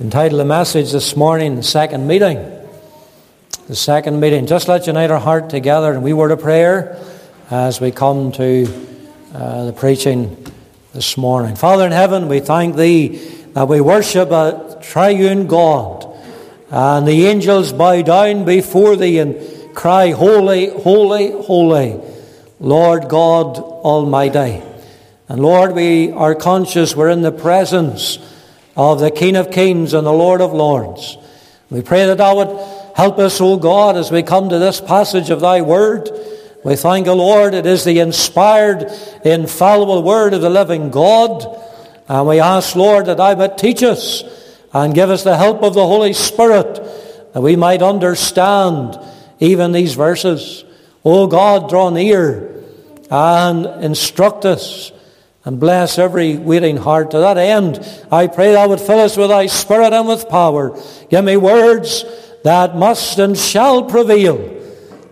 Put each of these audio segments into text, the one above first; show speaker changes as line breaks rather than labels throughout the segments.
entitled the message this morning, the second meeting. The second meeting. Just let's unite our heart together and we word of prayer as we come to uh, the preaching this morning. Father in heaven, we thank Thee that we worship a triune God, and the angels bow down before Thee and cry, Holy, holy, holy, Lord God Almighty. And Lord, we are conscious we're in the presence of the King of Kings and the Lord of Lords. We pray that Thou would help us, O God, as we come to this passage of Thy Word. We thank the Lord, it is the inspired, infallible Word of the living God. And we ask, Lord, that Thou might teach us and give us the help of the Holy Spirit that we might understand even these verses. O God, draw near and instruct us and bless every waiting heart. To that end, I pray thou would fill us with thy spirit and with power. Give me words that must and shall prevail.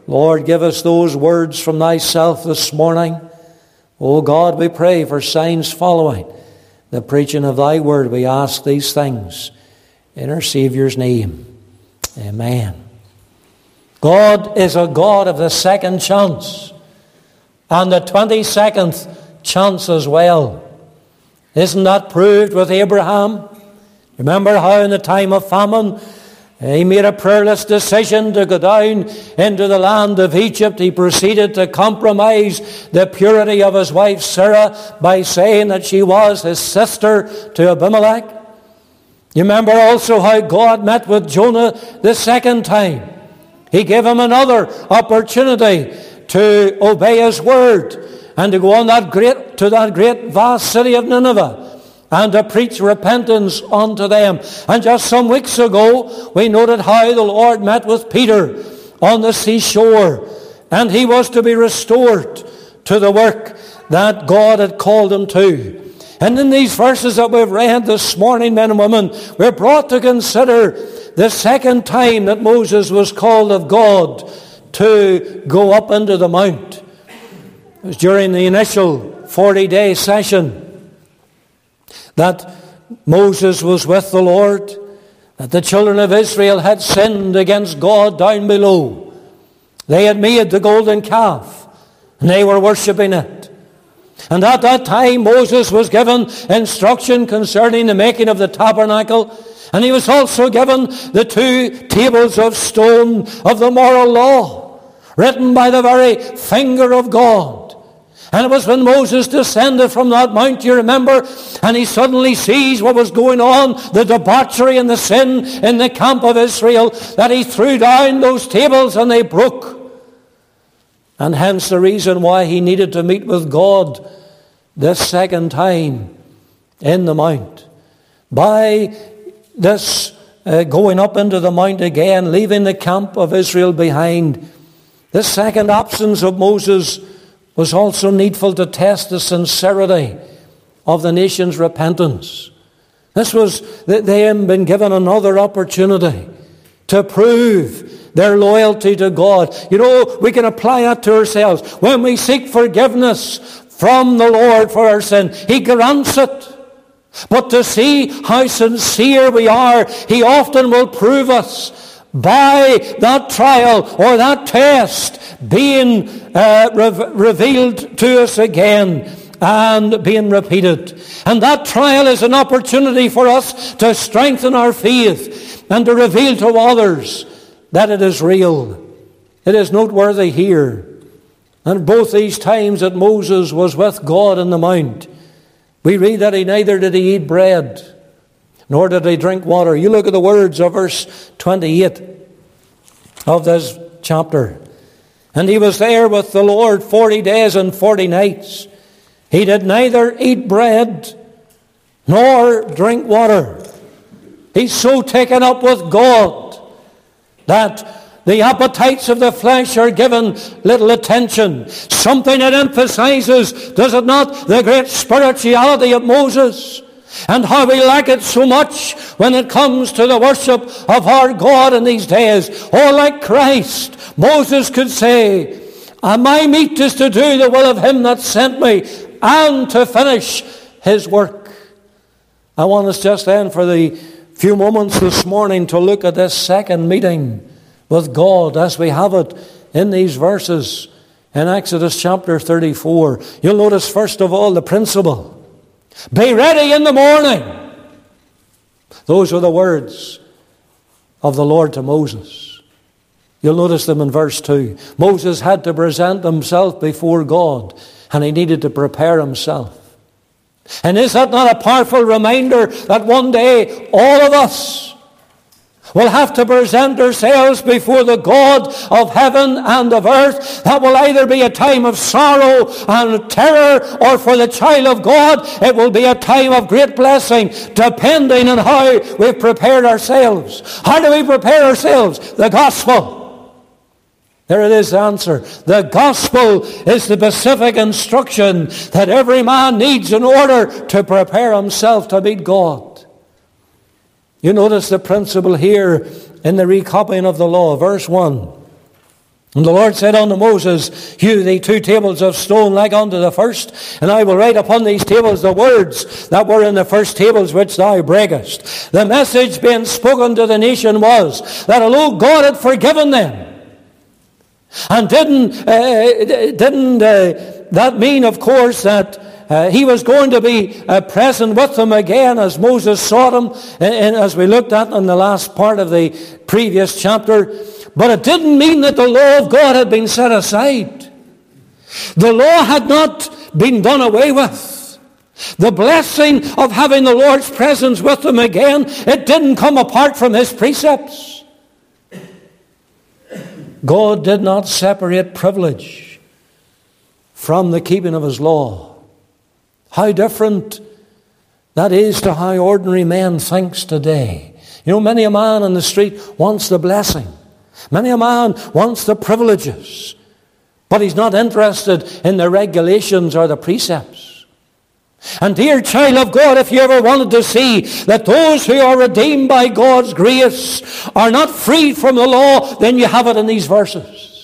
Lord, give us those words from thyself this morning. O God, we pray for signs following the preaching of thy word. We ask these things in our Saviour's name. Amen. God is a God of the second chance and the 22nd chance as well. Isn't that proved with Abraham? Remember how in the time of famine eh, he made a prayerless decision to go down into the land of Egypt. He proceeded to compromise the purity of his wife Sarah by saying that she was his sister to Abimelech. You remember also how God met with Jonah the second time. He gave him another opportunity to obey his word and to go on that great, to that great vast city of Nineveh and to preach repentance unto them. And just some weeks ago, we noted how the Lord met with Peter on the seashore, and he was to be restored to the work that God had called him to. And in these verses that we've read this morning, men and women, we're brought to consider the second time that Moses was called of God to go up into the mount. It was during the initial 40 day session that Moses was with the Lord, that the children of Israel had sinned against God down below. They had made the golden calf and they were worshipping it. And at that time, Moses was given instruction concerning the making of the tabernacle. And he was also given the two tables of stone of the moral law, written by the very finger of God. And it was when Moses descended from that mount, you remember, and he suddenly sees what was going on, the debauchery and the sin in the camp of Israel, that he threw down those tables and they broke. And hence the reason why he needed to meet with God this second time in the mount. By this uh, going up into the mount again, leaving the camp of Israel behind, this second absence of Moses was also needful to test the sincerity of the nation's repentance. This was, that they had been given another opportunity to prove their loyalty to God. You know, we can apply that to ourselves. When we seek forgiveness from the Lord for our sin, He grants it. But to see how sincere we are, He often will prove us by that trial or that test being uh, re- revealed to us again and being repeated. And that trial is an opportunity for us to strengthen our faith and to reveal to others that it is real. It is noteworthy here. And both these times that Moses was with God in the mount, we read that he neither did he eat bread nor did he drink water. You look at the words of verse 28 of this chapter. And he was there with the Lord 40 days and 40 nights. He did neither eat bread nor drink water. He's so taken up with God that the appetites of the flesh are given little attention. Something that emphasizes, does it not, the great spirituality of Moses and how we lack it so much when it comes to the worship of our God in these days. Or like Christ, Moses could say, uh, My meat is to do the will of him that sent me and to finish his work. I want us just then for the few moments this morning to look at this second meeting with God as we have it in these verses in Exodus chapter 34. You'll notice, first of all, the principle Be ready in the morning. Those are the words of the Lord to Moses. You'll notice them in verse 2. Moses had to present himself before God, and he needed to prepare himself. And is that not a powerful reminder that one day all of us will have to present ourselves before the God of heaven and of earth. That will either be a time of sorrow and terror, or for the child of God, it will be a time of great blessing, depending on how we've prepared ourselves. How do we prepare ourselves? The gospel. There it is, the answer. The gospel is the specific instruction that every man needs in order to prepare himself to meet God. You notice the principle here in the recopying of the law, verse 1. And the Lord said unto Moses, Hew thee two tables of stone like unto the first, and I will write upon these tables the words that were in the first tables which thou breakest. The message being spoken to the nation was that although God had forgiven them, and didn't, uh, didn't uh, that mean, of course, that uh, he was going to be uh, present with them again as Moses sought him, and, and as we looked at in the last part of the previous chapter. But it didn't mean that the law of God had been set aside. The law had not been done away with. The blessing of having the Lord's presence with them again, it didn't come apart from his precepts. God did not separate privilege from the keeping of his law. How different that is to how ordinary man thinks today. You know, many a man on the street wants the blessing. Many a man wants the privileges. But he's not interested in the regulations or the precepts. And dear child of God, if you ever wanted to see that those who are redeemed by God's grace are not freed from the law, then you have it in these verses.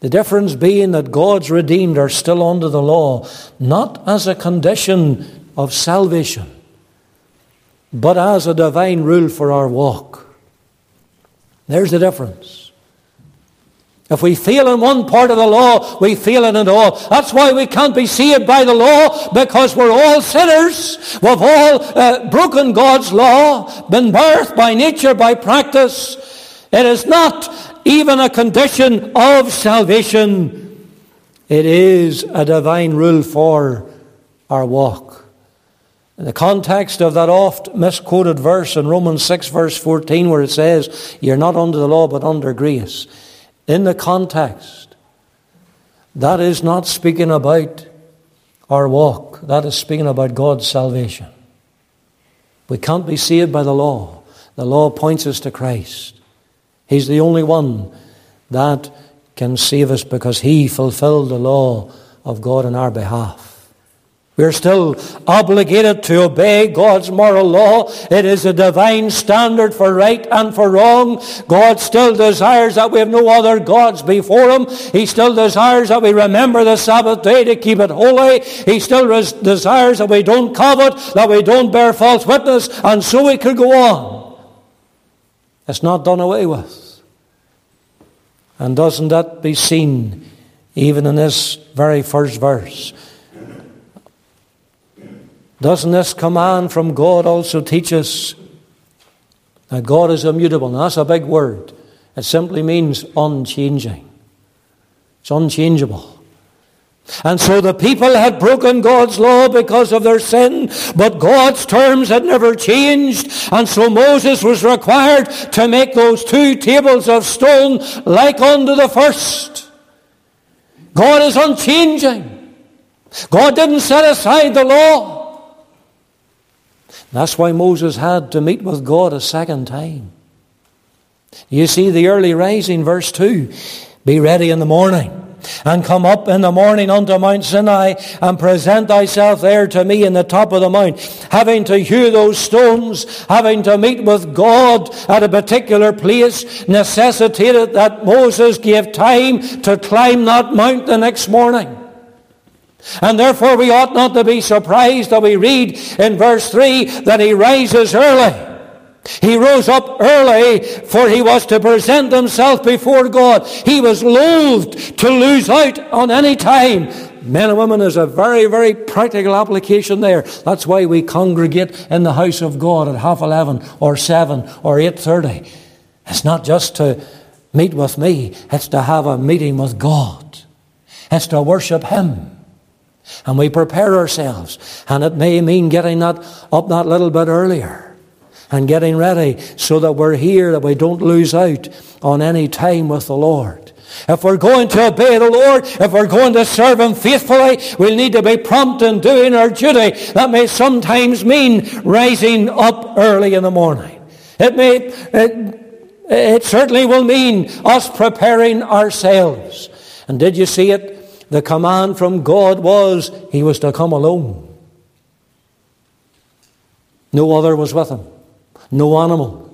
The difference being that God's redeemed are still under the law, not as a condition of salvation, but as a divine rule for our walk. There's the difference. If we fail in one part of the law, we fail in it all. That's why we can't be saved by the law, because we're all sinners. We've all uh, broken God's law, been birthed by nature, by practice. It is not even a condition of salvation. It is a divine rule for our walk. In the context of that oft misquoted verse in Romans 6, verse 14, where it says, You're not under the law, but under grace. In the context, that is not speaking about our walk, that is speaking about God's salvation. We can't be saved by the law. The law points us to Christ. He's the only one that can save us because He fulfilled the law of God in our behalf. We're still obligated to obey God's moral law. It is a divine standard for right and for wrong. God still desires that we have no other gods before Him. He still desires that we remember the Sabbath day to keep it holy. He still res- desires that we don't covet, that we don't bear false witness, and so we could go on. It's not done away with. And doesn't that be seen even in this very first verse? Doesn't this command from God also teach us that God is immutable? Now, that's a big word. It simply means unchanging. It's unchangeable. And so the people had broken God's law because of their sin, but God's terms had never changed. And so Moses was required to make those two tables of stone like unto the first. God is unchanging. God didn't set aside the law. That's why Moses had to meet with God a second time. You see the early rising, verse 2. Be ready in the morning and come up in the morning unto Mount Sinai and present thyself there to me in the top of the mount, having to hew those stones, having to meet with God at a particular place, necessitated that Moses gave time to climb that mount the next morning. And therefore we ought not to be surprised that we read in verse 3 that he rises early He rose up early, for he was to present himself before God. He was loathed to lose out on any time. Men and women, there's a very, very practical application there. That's why we congregate in the house of God at half eleven or seven or eight thirty. It's not just to meet with me, it's to have a meeting with God. It's to worship Him. And we prepare ourselves. And it may mean getting that up that little bit earlier and getting ready so that we're here, that we don't lose out on any time with the Lord. If we're going to obey the Lord, if we're going to serve Him faithfully, we'll need to be prompt in doing our duty. That may sometimes mean rising up early in the morning. It may, it, it certainly will mean us preparing ourselves. And did you see it? The command from God was He was to come alone. No other was with Him. No animal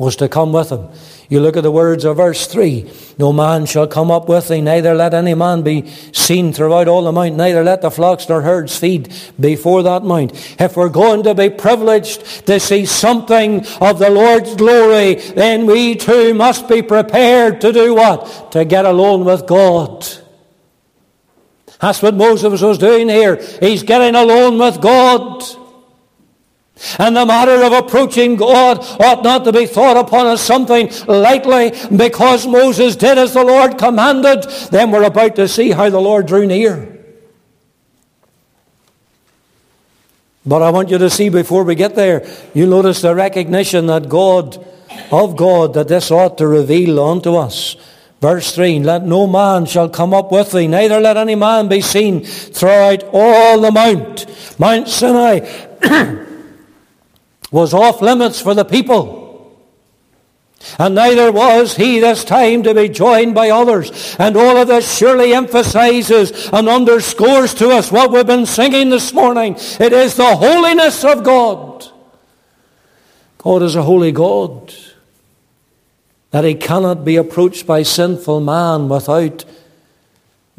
was to come with him. You look at the words of verse 3 No man shall come up with thee, neither let any man be seen throughout all the mount, neither let the flocks nor herds feed before that mount. If we're going to be privileged to see something of the Lord's glory, then we too must be prepared to do what? To get alone with God. That's what Moses was doing here. He's getting alone with God. And the matter of approaching God ought not to be thought upon as something lightly because Moses did as the Lord commanded. Then we're about to see how the Lord drew near. But I want you to see before we get there, you notice the recognition that God, of God, that this ought to reveal unto us. Verse 3 Let no man shall come up with thee, neither let any man be seen throughout all the mount. Mount Sinai. was off limits for the people. And neither was he this time to be joined by others. And all of this surely emphasizes and underscores to us what we've been singing this morning. It is the holiness of God. God is a holy God. That he cannot be approached by sinful man without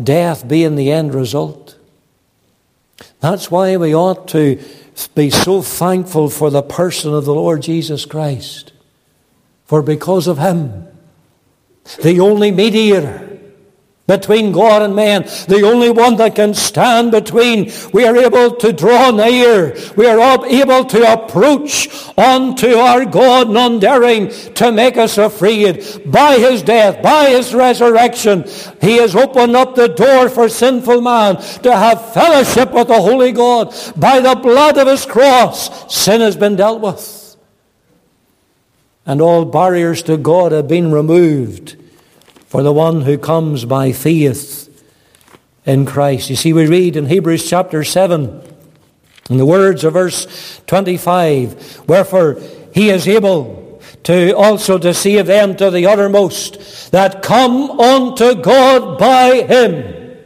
death being the end result. That's why we ought to be so thankful for the person of the Lord Jesus Christ. For because of him, the only mediator between God and man, the only one that can stand between. We are able to draw near. We are able to approach unto our God, none daring to make us afraid. By his death, by his resurrection, he has opened up the door for sinful man to have fellowship with the Holy God. By the blood of his cross, sin has been dealt with. And all barriers to God have been removed for the one who comes by faith in Christ. You see, we read in Hebrews chapter 7, in the words of verse 25, Wherefore he is able to also to them to the uttermost that come unto God by him,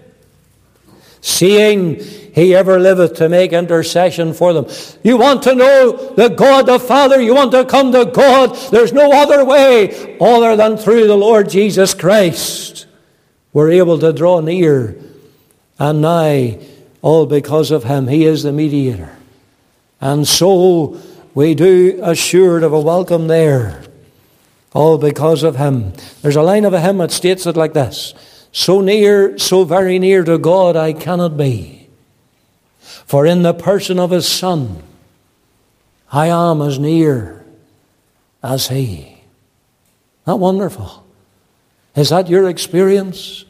seeing he ever liveth to make intercession for them. You want to know the God the Father, you want to come to God, there's no other way other than through the Lord Jesus Christ. We're able to draw near and nigh, all because of him. He is the mediator. And so we do assured of a welcome there, all because of him. There's a line of a hymn that states it like this So near, so very near to God I cannot be. For in the person of his Son, I am as near as he. Not wonderful? Is that your experience?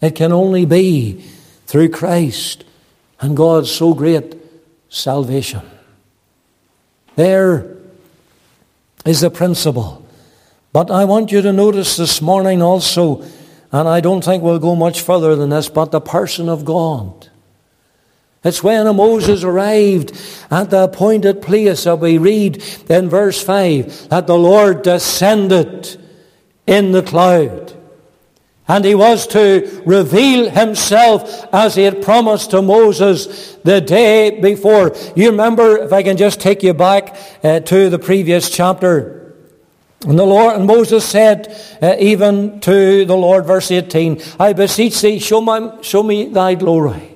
It can only be through Christ and God's so great salvation. There is the principle. But I want you to notice this morning also, and I don't think we'll go much further than this, but the person of God. It's when Moses arrived at the appointed place that we read in verse 5 that the Lord descended in the cloud. And he was to reveal himself as he had promised to Moses the day before. You remember, if I can just take you back uh, to the previous chapter. And the Lord and Moses said, uh, even to the Lord, verse 18, I beseech thee, show, my, show me thy glory.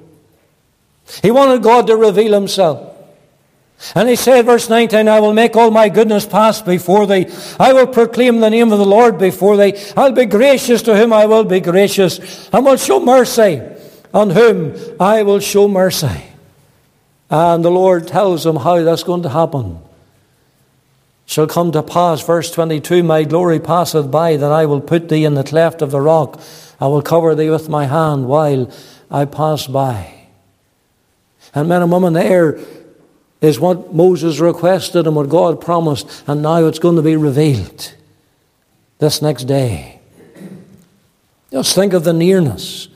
He wanted God to reveal himself. And he said, verse 19, I will make all my goodness pass before thee. I will proclaim the name of the Lord before thee. I'll be gracious to whom I will be gracious, and will show mercy on whom I will show mercy. And the Lord tells him how that's going to happen. Shall come to pass, verse 22, My glory passeth by, that I will put thee in the cleft of the rock. I will cover thee with my hand while I pass by. And men and women, there is what Moses requested and what God promised, and now it's going to be revealed this next day. Just think of the nearness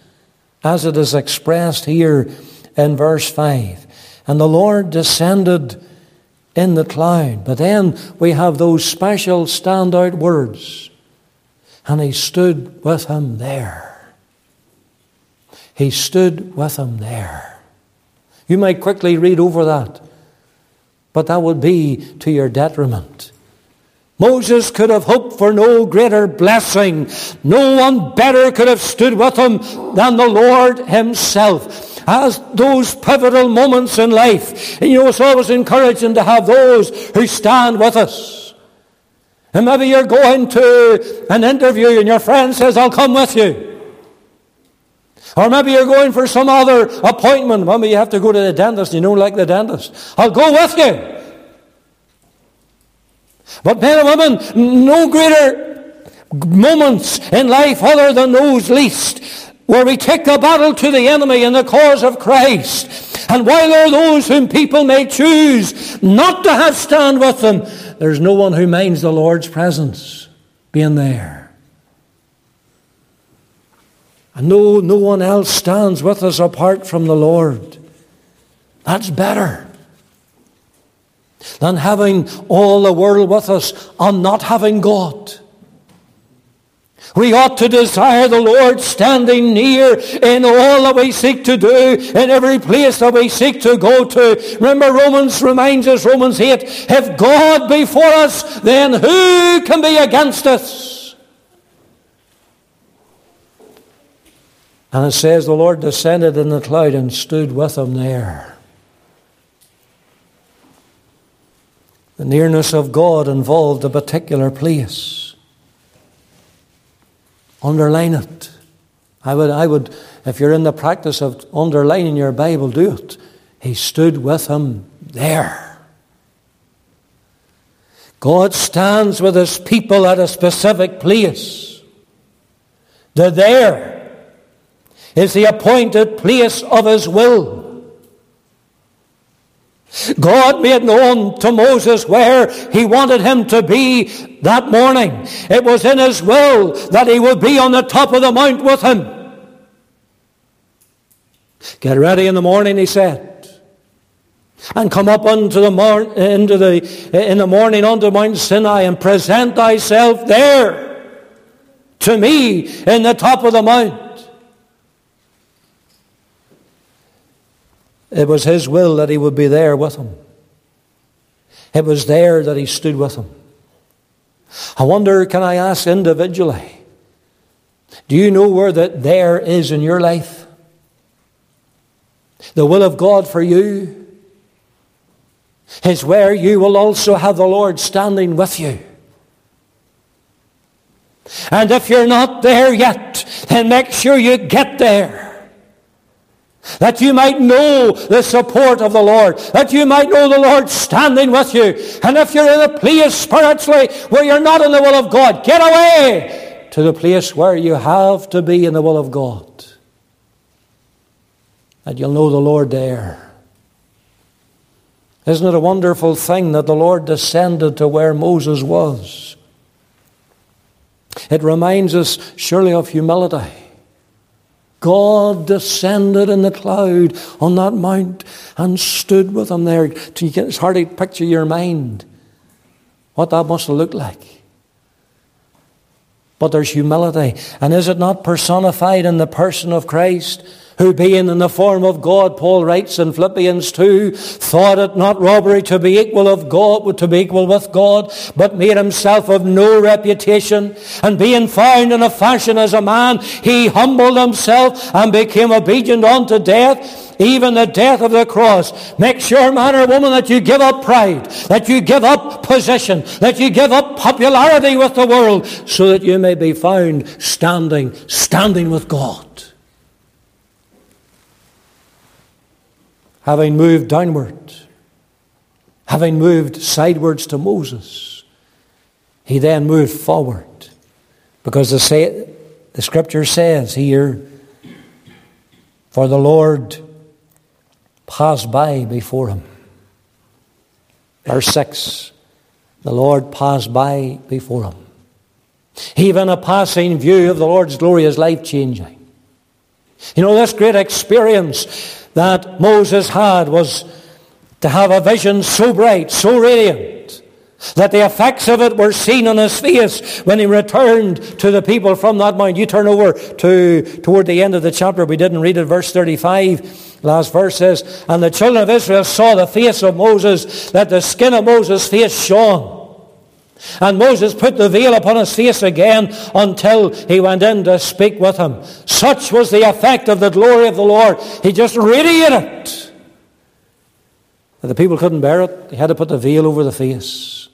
as it is expressed here in verse 5. And the Lord descended in the cloud. But then we have those special standout words. And he stood with him there. He stood with him there. You might quickly read over that, but that would be to your detriment. Moses could have hoped for no greater blessing. No one better could have stood with him than the Lord himself as those pivotal moments in life. And you know, it's always encouraging to have those who stand with us. And maybe you're going to an interview and your friend says, I'll come with you. Or maybe you're going for some other appointment. Maybe you have to go to the dentist. You don't like the dentist. I'll go with you. But men and women, no greater moments in life other than those least where we take the battle to the enemy in the cause of Christ. And while there are those whom people may choose not to have stand with them, there's no one who minds the Lord's presence being there. And no, no one else stands with us apart from the Lord. That's better than having all the world with us and not having God. We ought to desire the Lord standing near in all that we seek to do, in every place that we seek to go to. Remember, Romans reminds us, Romans 8, if God be for us, then who can be against us? And it says the Lord descended in the cloud and stood with him there. The nearness of God involved a particular place. Underline it. I would, I would, if you're in the practice of underlining your Bible, do it. He stood with him there. God stands with his people at a specific place. The there is the appointed place of his will. God made known to Moses where he wanted him to be that morning. It was in his will that he would be on the top of the mount with him. Get ready in the morning, he said. And come up unto the mor- into the, in the morning unto Mount Sinai and present thyself there to me in the top of the mount. It was his will that he would be there with him. It was there that he stood with him. I wonder, can I ask individually, do you know where that there is in your life? The will of God for you is where you will also have the Lord standing with you. And if you're not there yet, then make sure you get there. That you might know the support of the Lord. That you might know the Lord standing with you. And if you're in a place spiritually where you're not in the will of God, get away to the place where you have to be in the will of God. And you'll know the Lord there. Isn't it a wonderful thing that the Lord descended to where Moses was? It reminds us surely of humility. God descended in the cloud on that mount and stood with him there. It's hard to picture your mind what that must have looked like. But there's humility. And is it not personified in the person of Christ? Who being in the form of God, Paul writes in Philippians 2, thought it not robbery to be equal of God, to be equal with God, but made himself of no reputation, and being found in a fashion as a man, he humbled himself and became obedient unto death, even the death of the cross. Make sure, man or woman, that you give up pride, that you give up position, that you give up popularity with the world, so that you may be found standing, standing with God. Having moved downward, having moved sidewards to Moses, he then moved forward. Because the, say, the scripture says here, For the Lord passed by before him. Verse 6 The Lord passed by before him. Even a passing view of the Lord's glory is life changing. You know, this great experience that Moses had was to have a vision so bright, so radiant, that the effects of it were seen on his face when he returned to the people from that mount. You turn over to toward the end of the chapter. We didn't read it, verse 35. Last verse says, And the children of Israel saw the face of Moses, that the skin of Moses' face shone. And Moses put the veil upon his face again until he went in to speak with him. Such was the effect of the glory of the Lord. He just radiated it. the people couldn't bear it. They had to put the veil over the face.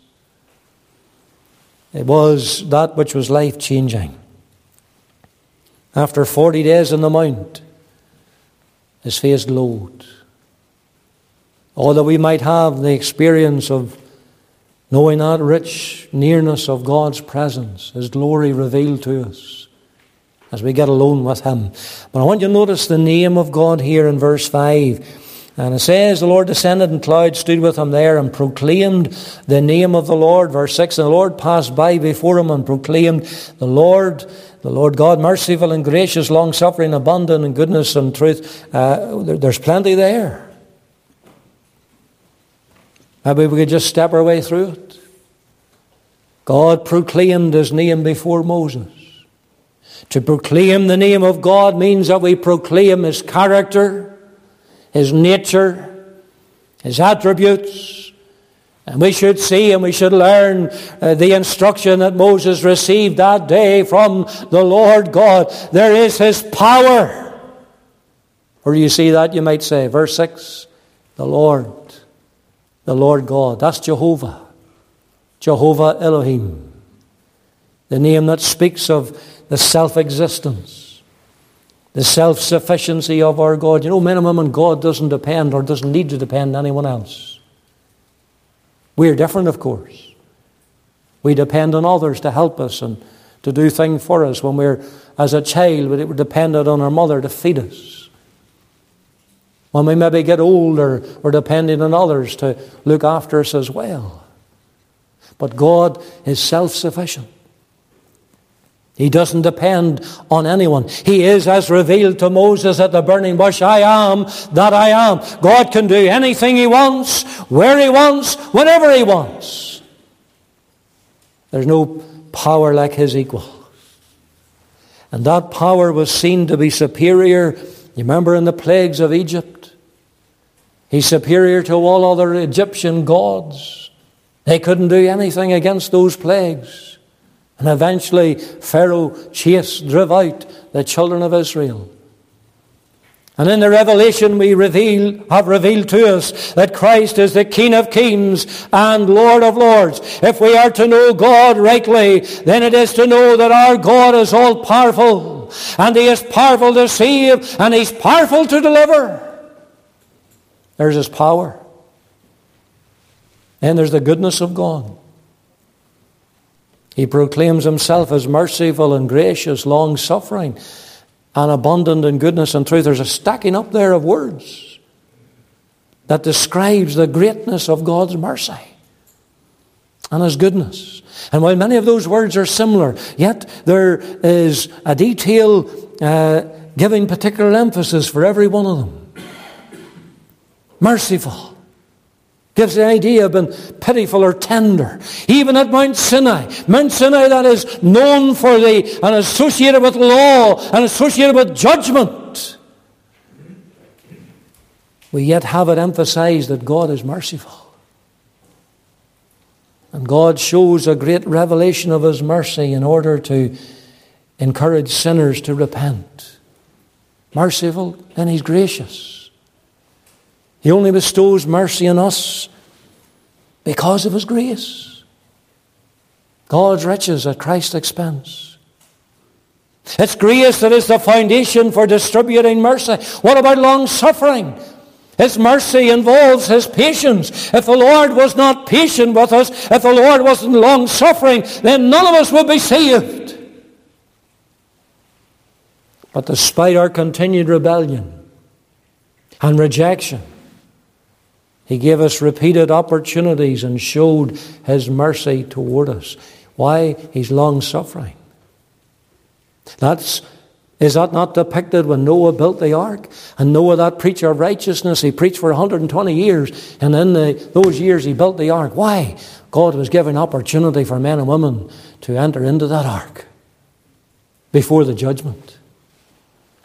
It was that which was life changing. After 40 days on the mount, his face glowed. Although we might have the experience of knowing that rich nearness of God's presence, His glory revealed to us as we get alone with Him. But I want you to notice the name of God here in verse 5. And it says, The Lord descended in clouds, stood with him there, and proclaimed the name of the Lord. Verse 6 And the Lord passed by before him and proclaimed, The Lord, the Lord God, merciful and gracious, long suffering, abundant in goodness and truth. Uh, there's plenty there. Maybe we could just step our way through it. God proclaimed his name before Moses. To proclaim the name of God means that we proclaim his character, his nature, his attributes. And we should see and we should learn uh, the instruction that Moses received that day from the Lord God. There is his power. Where do you see that, you might say? Verse 6 The Lord the Lord God. That's Jehovah. Jehovah Elohim. The name that speaks of the self existence, the self sufficiency of our God. You know, men and women, God doesn't depend or doesn't need to depend on anyone else. We're different, of course. We depend on others to help us and to do things for us. When we're, as a child, we depended on our mother to feed us. When we maybe get older, we're depending on others to look after us as well. But God is self sufficient. He doesn't depend on anyone. He is as revealed to Moses at the burning bush I am that I am. God can do anything He wants, where He wants, whenever He wants. There's no power like His equal. And that power was seen to be superior. You remember in the plagues of Egypt? He's superior to all other Egyptian gods. They couldn't do anything against those plagues. And eventually, Pharaoh chased, drove out the children of Israel. And in the revelation we reveal, have revealed to us that Christ is the King of kings and Lord of lords. If we are to know God rightly, then it is to know that our God is all powerful. And He is powerful to save and He's powerful to deliver. There's His power. And there's the goodness of God. He proclaims Himself as merciful and gracious, long suffering, and abundant in goodness and truth. There's a stacking up there of words that describes the greatness of God's mercy and His goodness. And while many of those words are similar, yet there is a detail uh, giving particular emphasis for every one of them merciful. Gives the idea of being pitiful or tender. Even at Mount Sinai, Mount Sinai that is known for the and associated with law and associated with judgment. we yet have it emphasized that God is merciful. And God shows a great revelation of His mercy in order to encourage sinners to repent. Merciful, then He's gracious. He only bestows mercy on us because of His grace. God's riches at Christ's expense. It's grace that is the foundation for distributing mercy. What about long suffering? His mercy involves His patience. If the Lord was not patient with us, if the Lord wasn't long suffering, then none of us would be saved. But despite our continued rebellion and rejection, He gave us repeated opportunities and showed His mercy toward us. Why? He's long suffering. That's is that not depicted when Noah built the ark? And Noah, that preacher of righteousness, he preached for 120 years, and in the, those years he built the ark. Why? God was giving opportunity for men and women to enter into that ark before the judgment.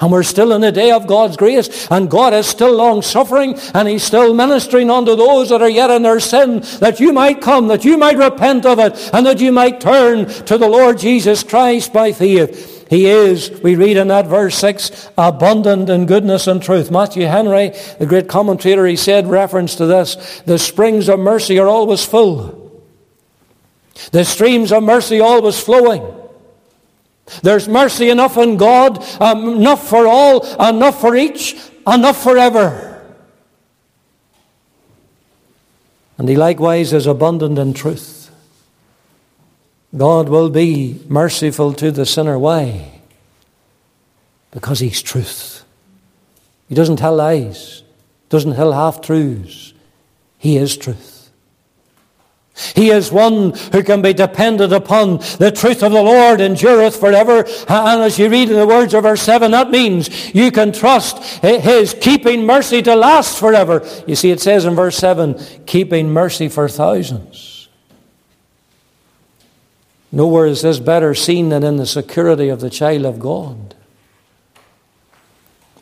And we're still in the day of God's grace, and God is still long suffering, and He's still ministering unto those that are yet in their sin, that you might come, that you might repent of it, and that you might turn to the Lord Jesus Christ by faith. He is, we read in that verse 6, abundant in goodness and truth. Matthew Henry, the great commentator, he said, reference to this, the springs of mercy are always full. The streams of mercy always flowing. There's mercy enough in God, um, enough for all, enough for each, enough forever. And he likewise is abundant in truth. God will be merciful to the sinner. Why? Because He's truth. He doesn't tell lies, doesn't tell half truths. He is truth. He is one who can be depended upon. The truth of the Lord endureth forever. And as you read in the words of verse 7, that means you can trust His keeping mercy to last forever. You see, it says in verse 7, keeping mercy for thousands. Nowhere is this better seen than in the security of the child of God.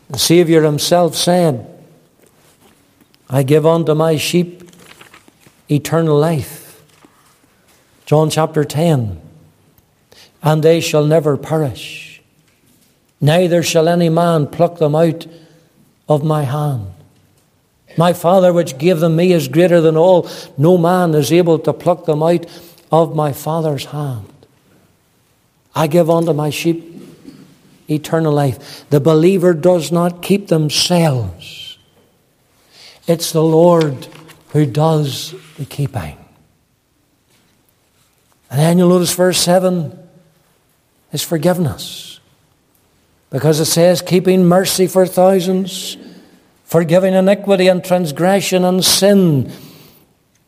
The Savior himself said, I give unto my sheep eternal life. John chapter 10. And they shall never perish, neither shall any man pluck them out of my hand. My Father, which gave them me, is greater than all. No man is able to pluck them out of my Father's hand. I give unto my sheep eternal life. The believer does not keep themselves, it's the Lord who does the keeping. And then you'll notice verse 7 is forgiveness. Because it says, keeping mercy for thousands, forgiving iniquity and transgression and sin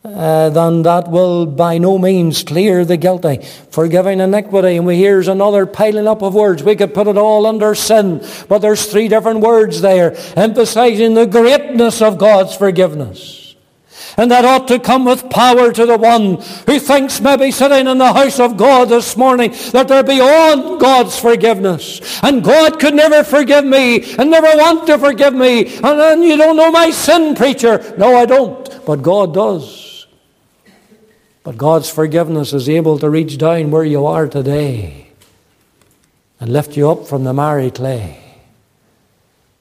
uh, then that will by no means clear the guilty. Forgiving iniquity, and we here's another piling up of words. We could put it all under sin, but there's three different words there, emphasizing the greatness of God's forgiveness. And that ought to come with power to the one who thinks maybe sitting in the house of God this morning that they're beyond God's forgiveness. And God could never forgive me and never want to forgive me. And then you don't know my sin, preacher. No, I don't. But God does. But God's forgiveness is able to reach down where you are today and lift you up from the miry clay.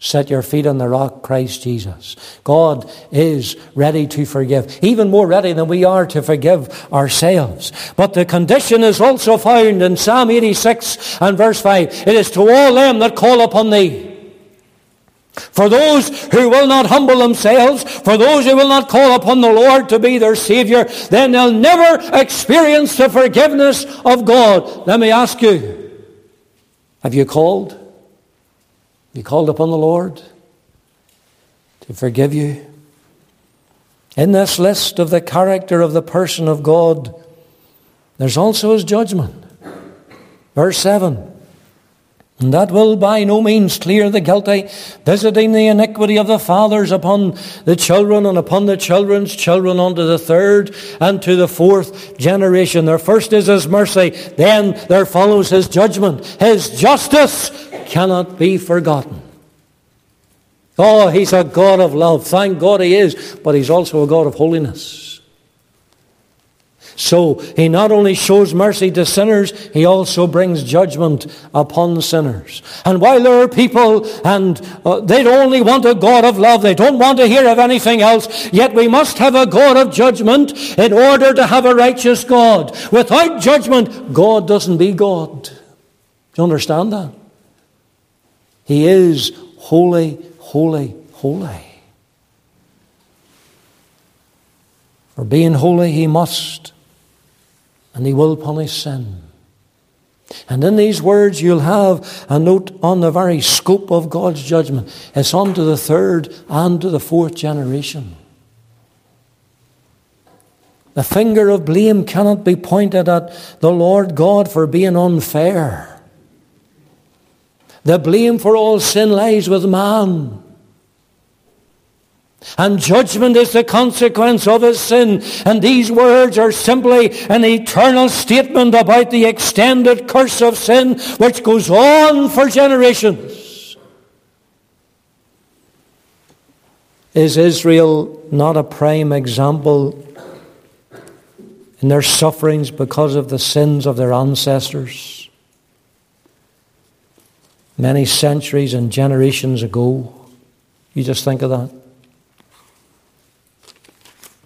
Set your feet on the rock, Christ Jesus. God is ready to forgive, even more ready than we are to forgive ourselves. But the condition is also found in Psalm 86 and verse 5. It is to all them that call upon thee. For those who will not humble themselves, for those who will not call upon the Lord to be their Savior, then they'll never experience the forgiveness of God. Let me ask you, have you called? You called upon the Lord to forgive you? In this list of the character of the person of God, there's also his judgment. Verse 7. And that will by no means clear the guilty, visiting the iniquity of the fathers upon the children and upon the children's children unto the third and to the fourth generation. There first is his mercy, then there follows his judgment. His justice cannot be forgotten. Oh, He's a God of love. Thank God He is. But He's also a God of holiness. So he not only shows mercy to sinners, he also brings judgment upon sinners. And while there are people and uh, they only want a God of love, they don't want to hear of anything else, yet we must have a God of judgment in order to have a righteous God. Without judgment, God doesn't be God. Do you understand that? He is holy, holy, holy. For being holy, he must and he will punish sin. And in these words, you'll have a note on the very scope of God's judgment. It's on to the third and to the fourth generation. The finger of blame cannot be pointed at the Lord God for being unfair. The blame for all sin lies with man. And judgment is the consequence of his sin. And these words are simply an eternal statement about the extended curse of sin which goes on for generations. Is Israel not a prime example in their sufferings because of the sins of their ancestors? Many centuries and generations ago. You just think of that.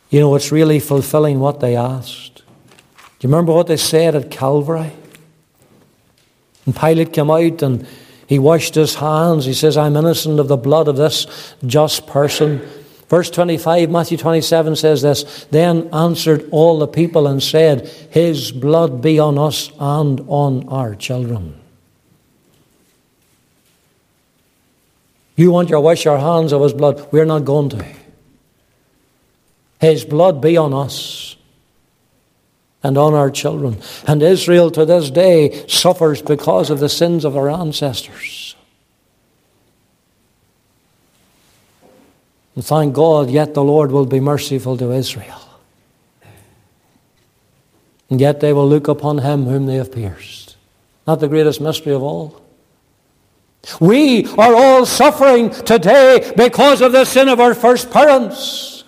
You know, it's really fulfilling what they asked. Do you remember what they said at Calvary? And Pilate came out and he washed his hands. He says, I'm innocent of the blood of this just person. Verse 25, Matthew 27 says this Then answered all the people and said, His blood be on us and on our children. You want to wash your hands of his blood? We're not going to. His blood be on us and on our children. And Israel to this day suffers because of the sins of our ancestors. And thank God, yet the Lord will be merciful to Israel. And yet they will look upon him whom they have pierced. Not the greatest mystery of all. We are all suffering today because of the sin of our first parents.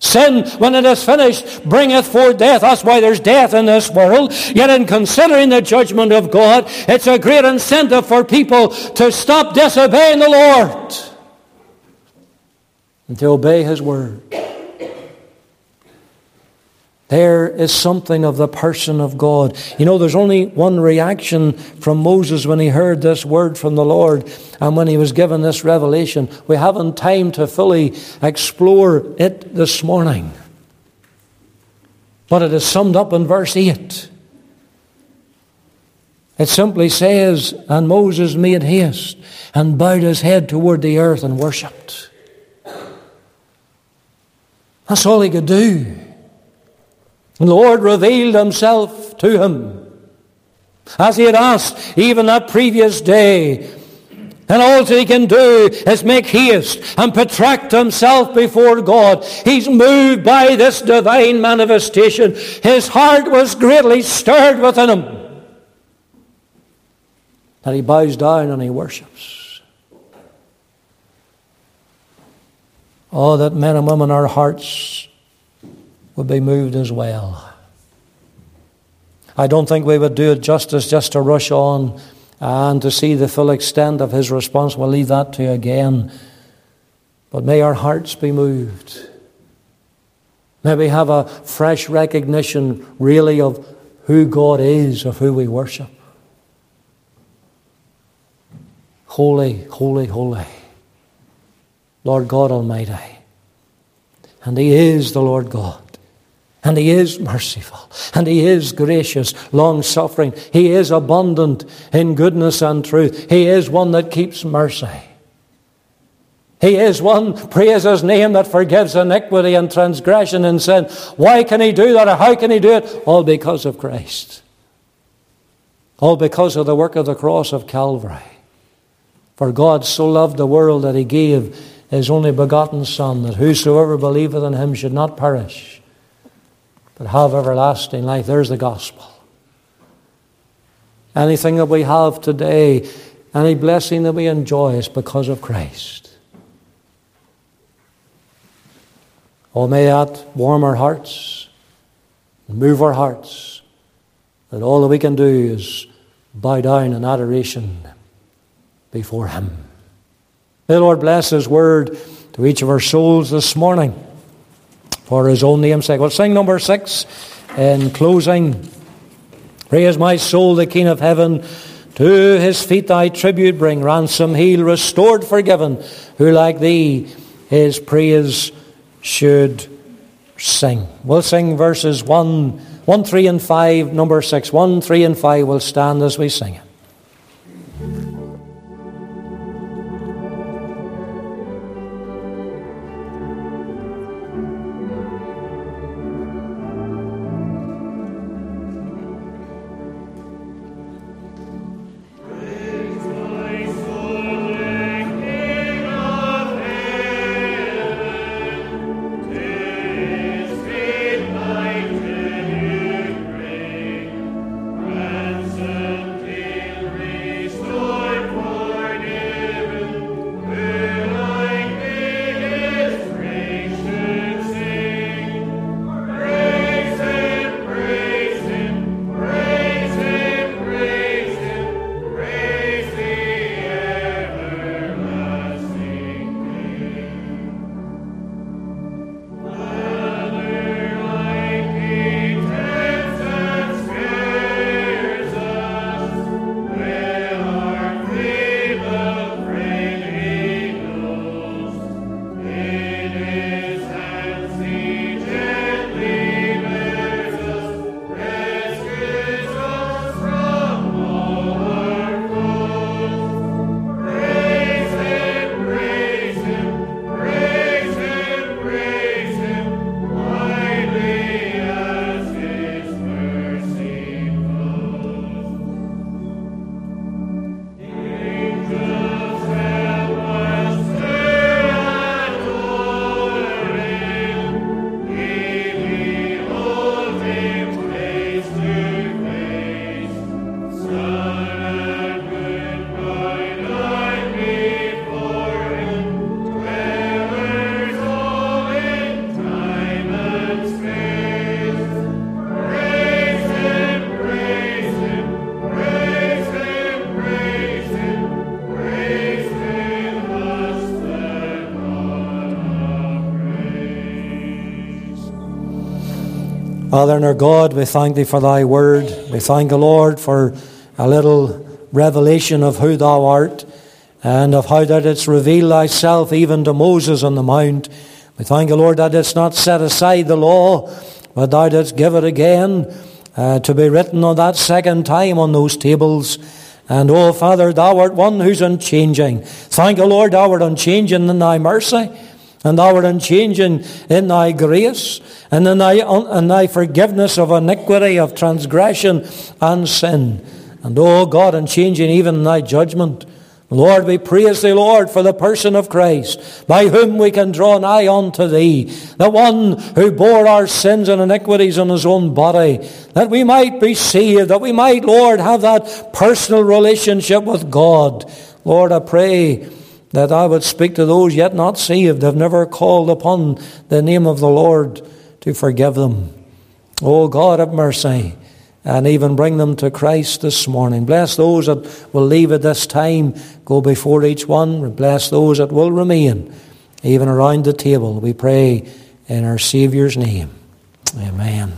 Sin, when it is finished, bringeth forth death. That's why there's death in this world. Yet in considering the judgment of God, it's a great incentive for people to stop disobeying the Lord and to obey His word. There is something of the person of God. You know, there's only one reaction from Moses when he heard this word from the Lord and when he was given this revelation. We haven't time to fully explore it this morning. But it is summed up in verse 8. It simply says, And Moses made haste and bowed his head toward the earth and worshipped. That's all he could do. The Lord revealed himself to him. As he had asked even that previous day. And all he can do is make haste and protract himself before God. He's moved by this divine manifestation. His heart was greatly stirred within him. That he bows down and he worships. Oh, that men and women, our hearts would be moved as well. I don't think we would do it justice just to rush on and to see the full extent of his response. We'll leave that to you again. But may our hearts be moved. May we have a fresh recognition, really, of who God is, of who we worship. Holy, holy, holy. Lord God Almighty. And He is the Lord God. And he is merciful. And he is gracious, long suffering. He is abundant in goodness and truth. He is one that keeps mercy. He is one, praise his name, that forgives iniquity and transgression and sin. Why can he do that or how can he do it? All because of Christ. All because of the work of the cross of Calvary. For God so loved the world that he gave his only begotten Son, that whosoever believeth in him should not perish but have everlasting life. There's the gospel. Anything that we have today, any blessing that we enjoy is because of Christ. Oh, may that warm our hearts move our hearts that all that we can do is bow down in adoration before Him. May the Lord bless His word to each of our souls this morning for His own name's sake. We'll sing number six in closing. Praise my soul, the King of heaven. To his feet thy tribute bring, ransom heal, restored, forgiven, who like thee his praise should sing. We'll sing verses 1, 1 3 and 5, number 6. 1, 3 and 5 will stand as we sing it. Our God, we thank thee for thy word. We thank the Lord for a little revelation of who thou art and of how that it's revealed thyself even to Moses on the mount. We thank the Lord that it's not set aside the law, but thou didst give it again uh, to be written on that second time on those tables. And oh, Father, thou art one who's unchanging. Thank the Lord, thou art unchanging in thy mercy. And our unchanging in thy grace and in thy, in thy forgiveness of iniquity, of transgression and sin. And, oh God, unchanging even in thy judgment. Lord, we praise thee, Lord, for the person of Christ, by whom we can draw nigh unto thee, the one who bore our sins and iniquities on his own body, that we might be saved, that we might, Lord, have that personal relationship with God. Lord, I pray that I would speak to those yet not saved, have never called upon the name of the Lord to forgive them. Oh God, have mercy. And even bring them to Christ this morning. Bless those that will leave at this time, go before each one. Bless those that will remain, even around the table. We pray in our Saviour's name. Amen.